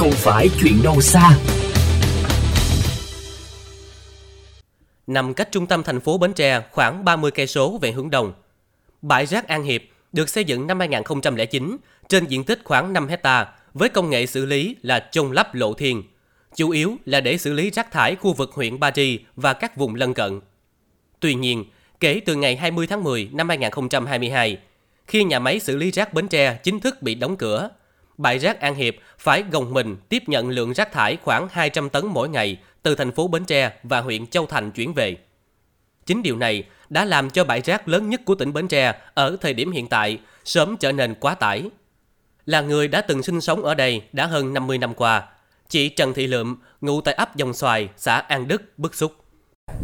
không phải chuyện đâu xa. Nằm cách trung tâm thành phố Bến Tre khoảng 30 cây số về hướng đông, bãi rác An Hiệp được xây dựng năm 2009 trên diện tích khoảng 5 hecta với công nghệ xử lý là chôn lắp lộ thiên, chủ yếu là để xử lý rác thải khu vực huyện Ba Tri và các vùng lân cận. Tuy nhiên, kể từ ngày 20 tháng 10 năm 2022, khi nhà máy xử lý rác Bến Tre chính thức bị đóng cửa, bãi rác An Hiệp phải gồng mình tiếp nhận lượng rác thải khoảng 200 tấn mỗi ngày từ thành phố Bến Tre và huyện Châu Thành chuyển về. Chính điều này đã làm cho bãi rác lớn nhất của tỉnh Bến Tre ở thời điểm hiện tại sớm trở nên quá tải. Là người đã từng sinh sống ở đây đã hơn 50 năm qua, chị Trần Thị Lượm, ngụ tại ấp Dòng Xoài, xã An Đức, bức xúc.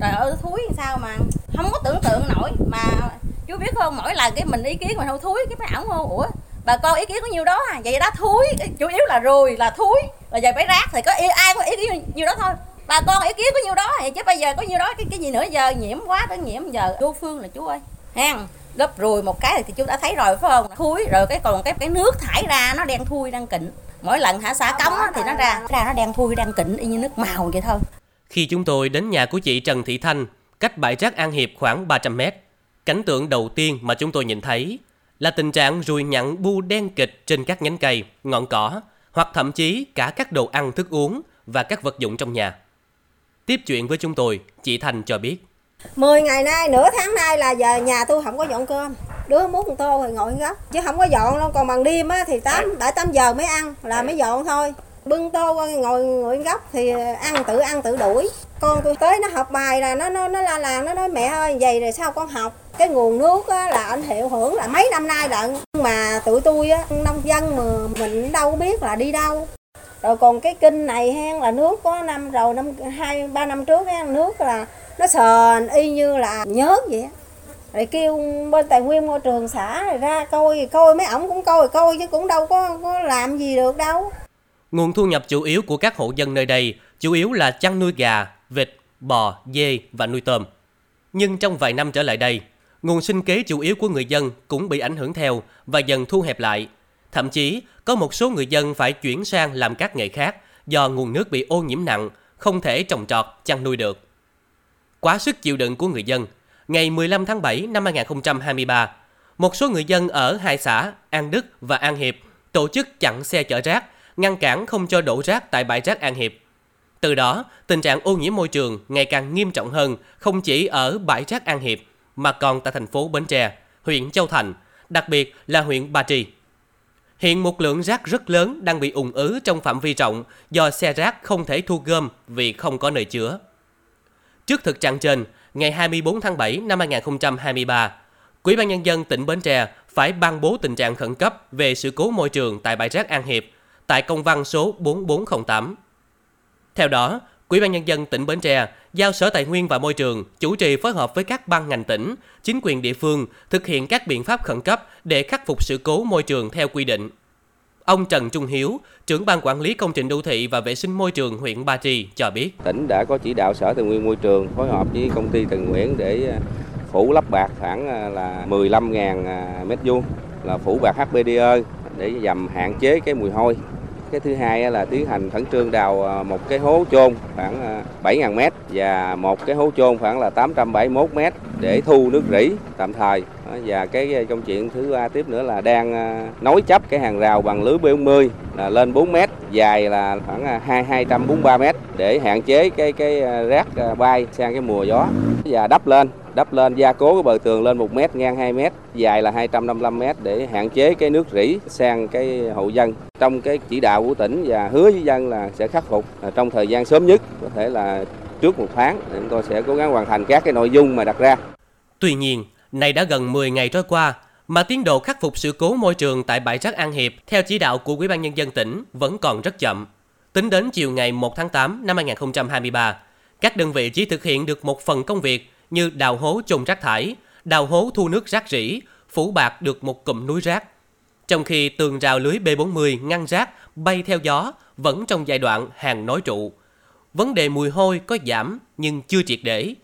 Trời ơi thúi sao mà không có tưởng tượng nổi mà chú biết không mỗi lần cái mình ý kiến mình không thúi cái mấy ổng không ủa bà con ý kiến có nhiêu đó à? Vậy đó thúi. Chủ yếu là rùi là thúi. Là giờ phải rác thì có ai có ý kiến nhiêu đó thôi. Bà con ý kiến có nhiêu đó thì chứ bây giờ có nhiêu đó cái cái gì nữa? Giờ nhiễm quá tới nhiễm giờ chú phương là chú ơi. Hang lớp rùi một cái thì chú đã thấy rồi phải không? Thúi rồi cái còn cái cái nước thải ra nó đen thui đang kịnh mỗi lần hả xả cống thì nó ra. Ra nó đen thui đang kịnh y như nước màu vậy thôi. Khi chúng tôi đến nhà của chị Trần Thị Thanh, cách bãi rác An Hiệp khoảng 300 mét, cảnh tượng đầu tiên mà chúng tôi nhìn thấy là tình trạng ruồi nhặn bu đen kịch trên các nhánh cây, ngọn cỏ, hoặc thậm chí cả các đồ ăn thức uống và các vật dụng trong nhà. Tiếp chuyện với chúng tôi, chị Thành cho biết. 10 ngày nay, nửa tháng nay là giờ nhà tôi không có dọn cơm Đứa muốn một tô thì ngồi góc Chứ không có dọn đâu, còn bằng đêm á, thì 8, đã 8 giờ mới ăn là mới dọn thôi Bưng tô qua ngồi ngồi góc thì ăn tự ăn tự đuổi con tôi tới nó học bài là nó nó nó la làng nó nói mẹ ơi vậy rồi sao con học? Cái nguồn nước á, là anh hiệu hưởng là mấy năm nay lận. Mà tụi tôi á, nông dân mà mình đâu biết là đi đâu. Rồi còn cái kinh này hen là nước có năm rồi năm hai ba năm trước hen nước là nó sờn y như là nhớt vậy á. rồi kêu bên tài nguyên môi trường xã rồi ra coi coi mấy ổng cũng coi coi chứ cũng đâu có, có làm gì được đâu. Nguồn thu nhập chủ yếu của các hộ dân nơi đây chủ yếu là chăn nuôi gà, vịt, bò, dê và nuôi tôm. Nhưng trong vài năm trở lại đây, nguồn sinh kế chủ yếu của người dân cũng bị ảnh hưởng theo và dần thu hẹp lại. Thậm chí, có một số người dân phải chuyển sang làm các nghề khác do nguồn nước bị ô nhiễm nặng, không thể trồng trọt, chăn nuôi được. Quá sức chịu đựng của người dân, ngày 15 tháng 7 năm 2023, một số người dân ở hai xã An Đức và An Hiệp tổ chức chặn xe chở rác, ngăn cản không cho đổ rác tại bãi rác An Hiệp. Từ đó, tình trạng ô nhiễm môi trường ngày càng nghiêm trọng hơn không chỉ ở bãi rác An Hiệp mà còn tại thành phố Bến Tre, huyện Châu Thành, đặc biệt là huyện Ba Tri. Hiện một lượng rác rất lớn đang bị ủng ứ trong phạm vi rộng do xe rác không thể thu gom vì không có nơi chứa. Trước thực trạng trên, ngày 24 tháng 7 năm 2023, Quỹ ban Nhân dân tỉnh Bến Tre phải ban bố tình trạng khẩn cấp về sự cố môi trường tại bãi rác An Hiệp tại công văn số 4408. Theo đó, Quỹ ban Nhân dân tỉnh Bến Tre giao Sở Tài nguyên và Môi trường chủ trì phối hợp với các ban ngành tỉnh, chính quyền địa phương thực hiện các biện pháp khẩn cấp để khắc phục sự cố môi trường theo quy định. Ông Trần Trung Hiếu, trưởng ban quản lý công trình đô thị và vệ sinh môi trường huyện Ba Tri cho biết. Tỉnh đã có chỉ đạo Sở Tài nguyên Môi trường phối hợp với công ty Tần Nguyễn để ờ, phủ lắp bạc khoảng ờ, là 15.000 ờ, mét vuông là phủ bạc HPDE để nhằm hạn chế cái mùi hôi. Cái thứ hai là tiến hành khẩn trương đào ờ, một cái hố chôn khoảng ờ, 7.000 mét và một cái hố chôn khoảng là 871 mét để thu nước rỉ tạm thời. Và cái ờ, công chuyện thứ ba tiếp nữa là đang nối chấp cái hàng rào bằng lưới B40 là lên 4 mét, dài là khoảng 2 243 mét để hạn chế cái cái rác bay sang cái mùa gió và đắp lên đắp lên gia cố cái bờ tường lên 1 mét ngang 2 mét dài là 255 mét để hạn chế cái nước rỉ sang cái hộ dân trong cái chỉ đạo của tỉnh và hứa với dân là sẽ khắc phục à, trong thời gian sớm nhất có thể là trước một tháng chúng tôi sẽ cố gắng hoàn thành các cái nội dung mà đặt ra Tuy nhiên, nay đã gần 10 ngày trôi qua mà tiến độ khắc phục sự cố môi trường tại bãi rác An Hiệp theo chỉ đạo của Ủy ban nhân dân tỉnh vẫn còn rất chậm. Tính đến chiều ngày 1 tháng 8 năm 2023, các đơn vị chỉ thực hiện được một phần công việc như đào hố chôn rác thải, đào hố thu nước rác rỉ, phủ bạc được một cụm núi rác. Trong khi tường rào lưới B40 ngăn rác bay theo gió vẫn trong giai đoạn hàng nói trụ. Vấn đề mùi hôi có giảm nhưng chưa triệt để.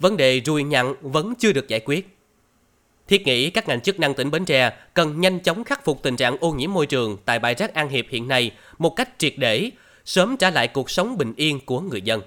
Vấn đề ruồi nhặn vẫn chưa được giải quyết. Thiết nghĩ các ngành chức năng tỉnh Bến Tre cần nhanh chóng khắc phục tình trạng ô nhiễm môi trường tại bãi rác An Hiệp hiện nay một cách triệt để, sớm trả lại cuộc sống bình yên của người dân.